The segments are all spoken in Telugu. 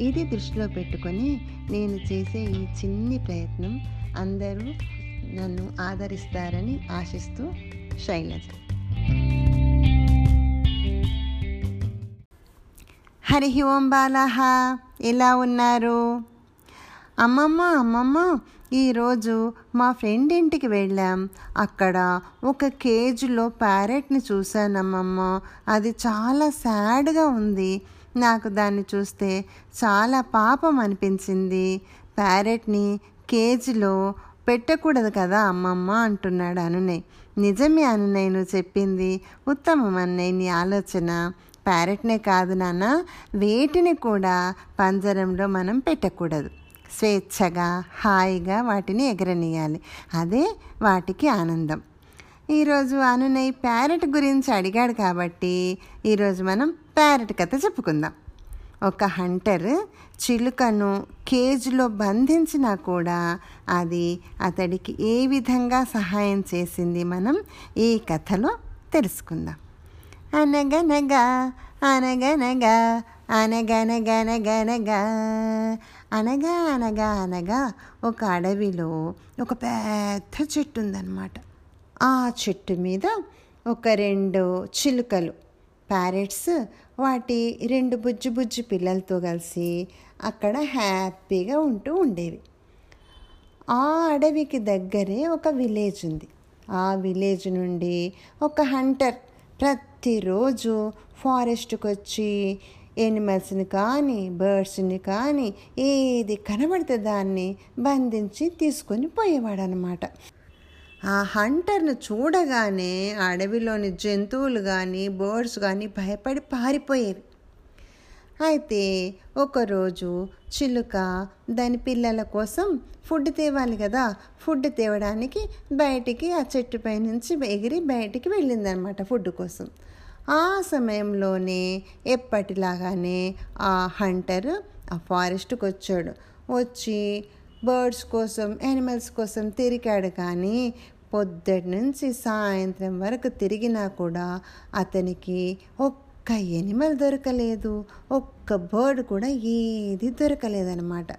ఇది దృష్టిలో పెట్టుకొని నేను చేసే ఈ చిన్ని ప్రయత్నం అందరూ నన్ను ఆదరిస్తారని ఆశిస్తూ శైలజ. హరి ఓం బాలాహ ఎలా ఉన్నారు? అమ్మమ్మ అమ్మమ్మ ఈరోజు మా ఫ్రెండ్ ఇంటికి వెళ్ళాం. అక్కడ ఒక కేజీలో ప్యారెట్ని చూశానమ్మమ్మ. అది చాలా సాడ్గా ఉంది. నాకు దాన్ని చూస్తే చాలా పాపం అనిపించింది. ప్యారెట్ని కేజీలో పెట్టకూడదు కదా అమ్మమ్మ అంటున్నాడు అనునయ్. నిజమే అనునయ్ నువ్వు చెప్పింది ఉత్తమం అన్నయ్య నీ ఆలోచన. ప్యారెట్నే కాదు నాన్న వేటిని కూడా పంజరంలో మనం పెట్టకూడదు. స్వేచ్ఛగా హాయిగా వాటిని ఎగరనీయాలి. అదే వాటికి ఆనందం. ఈరోజు అనునయ్ ప్యారెట్ గురించి అడిగాడు కాబట్టి ఈరోజు మనం ప్యారెట్ కథ చెప్పుకుందాం. ఒక హంటర్ చిలుకను కేజీలో బంధించినా కూడా అది అతడికి ఏ విధంగా సహాయం చేసింది మనం ఈ కథలో తెలుసుకుందాం. అనగనగా అనగనగా అనగనగనగనగా అనగా అనగా అనగా ఒక అడవిలో ఒక పెద్ద చెట్టు ఉందన్నమాట. ఆ చెట్టు మీద ఒక రెండు చిలుకలు ప్యారెట్స్ వాటి రెండు బుజ్జు బుజ్జి పిల్లలతో కలిసి అక్కడ హ్యాపీగా ఉంటూ ఉండేవి. ఆ అడవికి దగ్గరే ఒక విలేజ్ ఉంది. ఆ విలేజ్ నుండి ఒక హంటర్ ప్రతిరోజు ఫారెస్ట్కి వచ్చి ఎనిమల్స్ని కానీ బర్డ్స్ని కానీ ఏది కనబడితే దాన్ని బంధించి తీసుకొని పోయేవాడు అనమాట ఆ హంటర్ను చూడగానే అడవిలోని జంతువులు కానీ బర్డ్స్ కానీ భయపడి పారిపోయేవి. అయితే ఒకరోజు చిలుక దాని పిల్లల కోసం ఫుడ్ తేవాలి కదా ఫుడ్ తేవడానికి బయటికి ఆ చెట్టుపై నుంచి ఎగిరి బయటికి వెళ్ళిందనమాట ఫుడ్ కోసం. ఆ సమయంలోనే ఎప్పటిలాగానే ఆ హంటర్ ఆ ఫారెస్ట్కి వచ్చాడు వచ్చి బర్డ్స్ కోసం యానిమల్స్ కోసం తిరిగాడు కానీ పొద్దుటి నుంచి సాయంత్రం వరకు తిరిగినా కూడా అతనికి ఒక్క ఎనిమల్ దొరకలేదు. ఒక్క బర్డ్ కూడా ఏది దొరకలేదన్నమాట.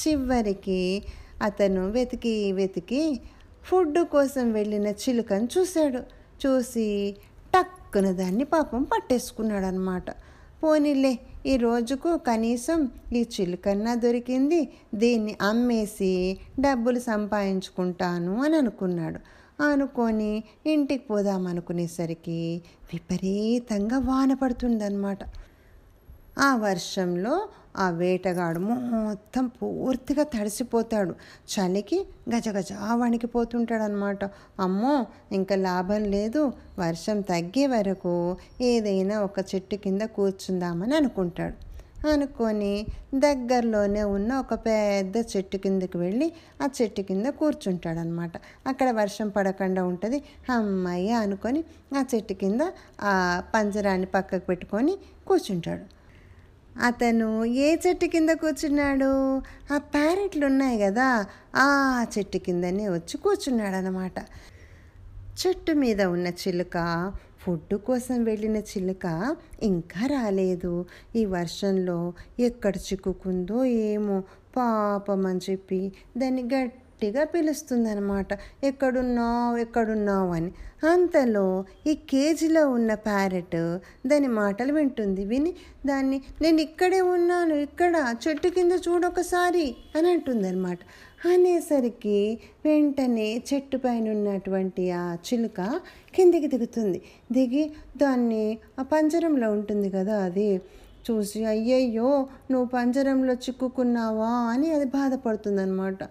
చివరికి అతను వెతికి వెతికి ఫుడ్ కోసం వెళ్ళిన చిలుకను చూశాడు. చూసి టక్కున దాన్ని పాపం పట్టేసుకున్నాడు అనమాట పోనీలే ఈ రోజుకు కనీసం ఈ చిలుకన్నా దొరికింది. దీన్ని అమ్మేసి డబ్బులు సంపాదించుకుంటాను అని అనుకున్నాడు. అనుకొని ఇంటికి పోదాం అనుకునేసరికి విపరీతంగా వాన పడుతుందన్నమాట. ఆ వర్షంలో ఆ వేటగాడు మొత్తం పూర్తిగా తడిసిపోతాడు. చలికి గజగజ వణికిపోతుంటాడు అనమాట అమ్మో ఇంకా లాభం లేదు. వర్షం తగ్గే వరకు ఏదైనా ఒక చెట్టు కింద కూర్చుందామని అనుకుంటాడు. అనుకొని దగ్గరలోనే ఉన్న ఒక పెద్ద చెట్టు కిందకి వెళ్ళి ఆ చెట్టు కింద కూర్చుంటాడనమాట. అక్కడ వర్షం పడకుండా ఉంటుంది. అమ్మాయి అనుకొని ఆ చెట్టు కింద ఆ పంజరాన్ని పక్కకు పెట్టుకొని కూర్చుంటాడు. అతను ఏ చెట్టు కింద కూర్చున్నాడు? ఆ ప్యారెట్లు ఉన్నాయి కదా ఆ చెట్టు కిందనే వచ్చి కూర్చున్నాడు అనమాట చెట్టు మీద ఉన్న చిలుక ఫుడ్ కోసం వెళ్ళిన చిలుక ఇంకా రాలేదు. ఈ వర్షంలో ఎక్కడ చిక్కుకుందో ఏమో పాపం అని చెప్పి దాన్ని గట్టిగా పిలుస్తుందనమాట ఎక్కడున్నావు ఎక్కడున్నావు అని. అంతలో ఈ కేజీలో ఉన్న ప్యారెట్ దాని మాటలు వింటుంది. విని దాన్ని నేను ఇక్కడే ఉన్నాను ఇక్కడ చెట్టు కింద చూడొకసారి అని అంటుందన్నమాట. అనేసరికి వెంటనే చెట్టు పైన ఉన్నటువంటి ఆ చిలుక కిందికి దిగుతుంది. దిగి దాన్ని ఆ పంజరంలో ఉంటుంది కదా అది. చూసి అయ్యయ్యో నువ్వు పంజరంలో చిక్కుకున్నావా అని అది బాధపడుతుందనమాట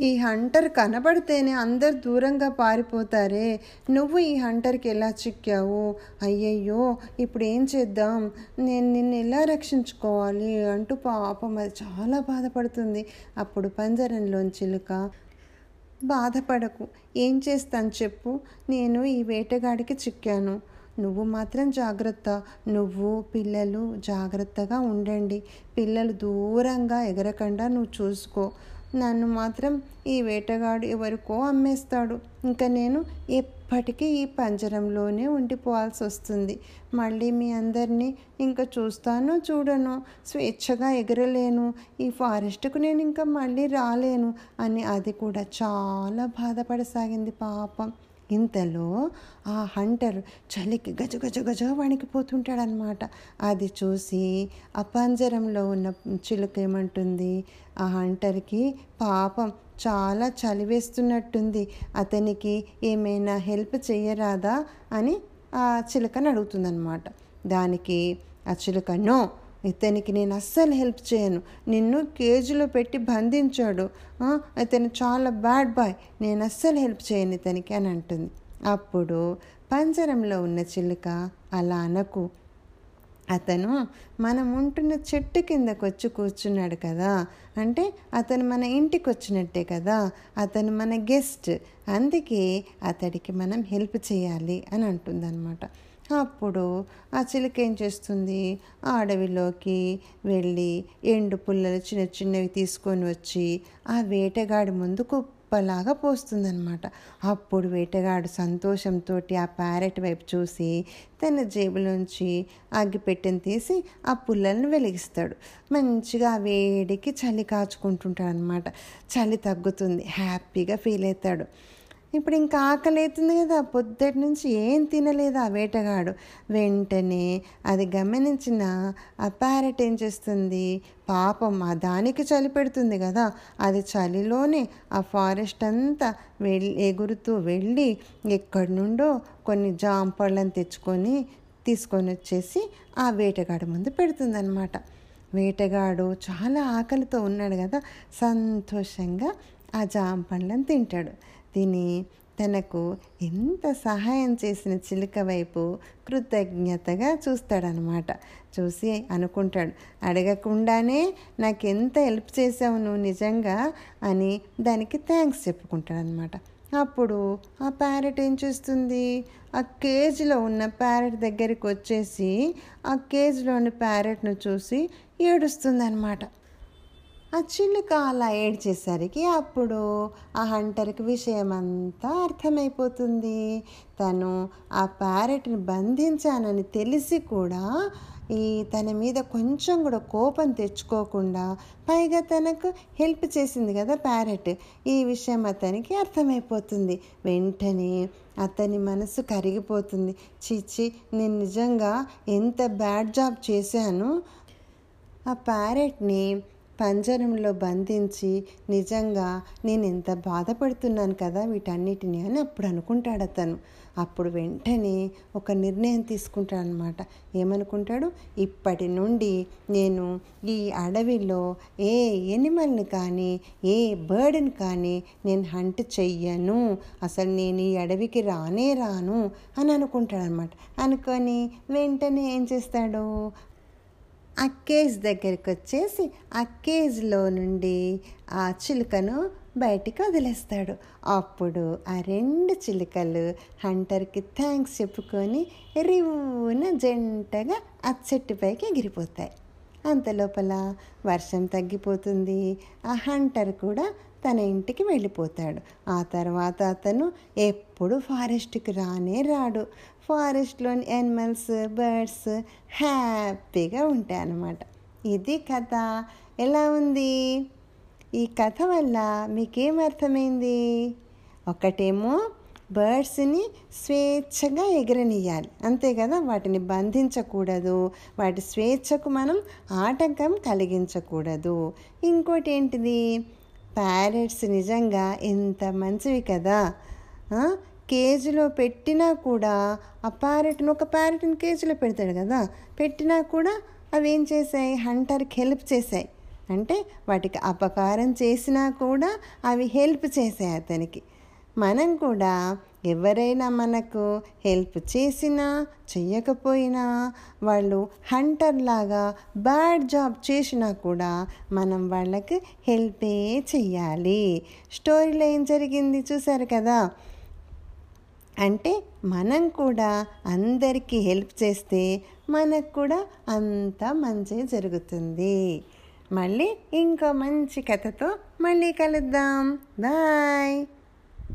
ఈ హంటర్ కనబడితేనే అందరు దూరంగా పారిపోతారే. నువ్వు ఈ హంటర్కి ఎలా చిక్కావు? అయ్యయ్యో ఇప్పుడు ఏం చేద్దాం? నేను నిన్ను ఎలా రక్షించుకోవాలి? అంటూ పాపం అది చాలా బాధపడుతుంది. అప్పుడు పంజరంలోని చిలుక బాధపడకు. ఏం చేస్తాను చెప్పు? నేను ఈ వేటగాడికి చిక్కాను. నువ్వు మాత్రం జాగ్రత్త. నువ్వు పిల్లలు జాగ్రత్తగా ఉండండి. పిల్లలు దూరంగా ఎగరకుండా నువ్వు చూసుకో. నన్ను మాత్రం ఈ వేటగాడు ఎవరికో అమ్మేస్తాడు. ఇంకా నేను ఎప్పటికీ ఈ పంజరంలోనే ఉండిపోవాల్సి వస్తుంది మళ్ళీ మీ అందరినీ ఇంకా చూస్తానో చూడను స్వేచ్ఛగా ఎగరలేను. ఈ ఫారెస్ట్కు నేను ఇంకా మళ్ళీ రాలేను అని అది కూడా చాలా బాధపడసాగింది పాపం. ఇంతలో ఆ హంటర్ చలికి గజ గజ గజ వణికిపోతుంటాడనమాట అది చూసి ఆ పంజరంలో ఉన్న చిలుక ఏమంటుంది ఆ హంటర్కి పాపం చాలా చలి వేస్తున్నట్టుంది. అతనికి ఏమైనా హెల్ప్ చేయరాదా అని ఆ చిలుకని అడుగుతుందనమాట దానికి ఆ చిలుక నో ఇతనికి నేను అస్సలు హెల్ప్ చేయను. నిన్ను కేజీలో పెట్టి బంధించాడు. ఇతను చాలా బ్యాడ్ బాయ్. నేను అస్సలు హెల్ప్ చేయను ఇతనికి అని అంటుంది. అప్పుడు పంజరంలో ఉన్న చిలుక అలా అనకు. అతను మనం ఉంటున్న చెట్టు కిందకు వచ్చి కూర్చున్నాడు కదా. అంటే అతను మన ఇంటికి వచ్చినట్టే కదా. అతను మన గెస్ట్. అందుకే అతడికి మనం హెల్ప్ చేయాలి అని అంటుందన్నమాట. అప్పుడు ఆ చిలుక ఏం చేస్తుంది? ఆ అడవిలోకి వెళ్ళి ఎండు పుల్లలు చిన్న చిన్నవి తీసుకొని వచ్చి ఆ వేటగాడి ముందు కుప్పలాగా పోస్తుందన్నమాట. అప్పుడు వేటగాడు సంతోషంతో ఆ ప్యారెట్ వైపు చూసి తన జేబులోంచి అగ్గిపెట్టెను తీసి ఆ పుల్లలను వెలిగిస్తాడు. మంచిగా ఆ వేడికి చలి కాచుకుంటుంటాడు అనమాట చలి తగ్గుతుంది. హ్యాపీగా ఫీల్ అవుతాడు. ఇప్పుడు ఇంకా ఆకలి అవుతుంది కదా పొద్దుటి నుంచి ఏం తినలేదు ఆ వేటగాడు. వెంటనే అది గమనించిన ఆ ప్యారెట్ ఏం చేస్తుంది? పాపం ఆ దానికి చలి పెడుతుంది కదా అది చలిలోనే ఆ ఫారెస్ట్ అంతా వెళ్ళి ఎగురుతూ వెళ్ళి ఎక్కడి నుండో కొన్ని జాంపళ్ళని తెచ్చుకొని తీసుకొని వచ్చేసి ఆ వేటగాడి ముందు పెడుతుందన్నమాట. వేటగాడు చాలా ఆకలితో ఉన్నాడు కదా సంతోషంగా ఆ జామ పండ్లను తింటాడు. తిని తనకు ఎంత సహాయం చేసిన చిలుక వైపు కృతజ్ఞతగా చూస్తాడనమాట. చూసి అనుకుంటాడు అడగకుండానే నాకు ఎంత హెల్ప్ చేసావు నువ్వు నిజంగా? అని దానికి థ్యాంక్స్ చెప్పుకుంటాడనమాట. అప్పుడు ఆ ప్యారెట్ ఏం చేస్తుంది? ఆ కేజీలో ఉన్న ప్యారెట్ దగ్గరికి వచ్చేసి ఆ కేజీలోని ప్యారెట్ను చూసి ఏడుస్తుంది అనమాట ఆ చిలుక అలా ఏడ్చేసరికి అప్పుడు ఆ హంటర్కి విషయం అంతా అర్థమైపోతుంది. తను ఆ ప్యారెట్ని బంధించానని తెలిసి కూడా ఈ తన మీద కొంచెం కూడా కోపం తెచ్చుకోకుండా పైగా తనకు హెల్ప్ చేసింది కదా ప్యారెట్. ఈ విషయం అతనికి అర్థమైపోతుంది. వెంటనే అతని మనసు కరిగిపోతుంది. చిచ్చి నేను నిజంగా ఎంత బ్యాడ్ జాబ్ చేశాను? ఆ ప్యారెట్ని పంజరంలో బంధించి నిజంగా నేను ఎంత బాధపడుతున్నాను కదా వీటన్నిటిని అని అప్పుడు అనుకుంటాడు అతను అప్పుడు వెంటనే ఒక నిర్ణయం తీసుకుంటాడనమాట. ఏమనుకుంటాడు? ఇప్పటి నుండి నేను ఈ అడవిలో ఏ ఎనిమల్ని కానీ ఏ బర్డ్ని కానీ నేను హంట్ చెయ్యను. అసలు నేను ఈ అడవికి రానే రాను అని అనుకుంటాడనమాట. అనుకొని వెంటనే ఏం చేస్తాడు? ఆ కేజ్ దగ్గరికి వచ్చేసి ఆ కేజ్లో నుండి ఆ చిలుకను బయటికి వదిలేస్తాడు. అప్పుడు ఆ రెండు చిలుకలు హంటర్కి థ్యాంక్స్ చెప్పుకొని రివ్వున జంటగా ఆ చెట్టుపైకి ఎగిరిపోతాయి. అంతలోపల వర్షం తగ్గిపోతుంది. ఆ హంటర్ కూడా తన ఇంటికి వెళ్ళిపోతాడు. ఆ తర్వాత అతను ఎప్పుడు ఫారెస్ట్కి రానే రాడు. ఫారెస్ట్లోని యానిమల్స్ బర్డ్స్ హ్యాపీగా ఉంటాయి అన్నమాట. ఇది కథ. ఎలా ఉంది? ఈ కథ వల్ల మీకేం అర్థమైంది? ఒకటేమో బర్డ్స్ని స్వేచ్ఛగా ఎగరనియాలి అంతే కదా? వాటిని బంధించకూడదు. వాటి స్వేచ్ఛకు మనం ఆటంకం కలిగించకూడదు. ఇంకోటి ఏంటిది? ప్యారెట్స్ నిజంగా ఎంత మంచివి కదా? కేజీలో పెట్టినా కూడా ఆ ప్యారెట్ను ఒక ప్యారెట్ని కేజీలో పెడతాడు కదా? పెట్టినా కూడా అవి ఏం చేశాయి? హంటర్కి హెల్ప్ చేశాయి. అంటే వాటికి అపకారం చేసినా కూడా అవి హెల్ప్ చేశాయి అతనికి. మనం కూడా ఎవరైనా మనకు హెల్ప్ చేసినా చెయ్యకపోయినా వాళ్ళు హంటర్ లాగా బ్యాడ్ జాబ్ చేసినా కూడా మనం వాళ్ళకి హెల్పే చెయ్యాలి. స్టోరీలో ఏం జరిగింది చూసారు కదా? అంటే మనం కూడా అందరికీ హెల్ప్ చేస్తే మనకు కూడా అంత మంచి జరుగుతుంది. మళ్ళీ ఇంకో మంచి కథతో మళ్ళీ కలుద్దాం. బాయ్!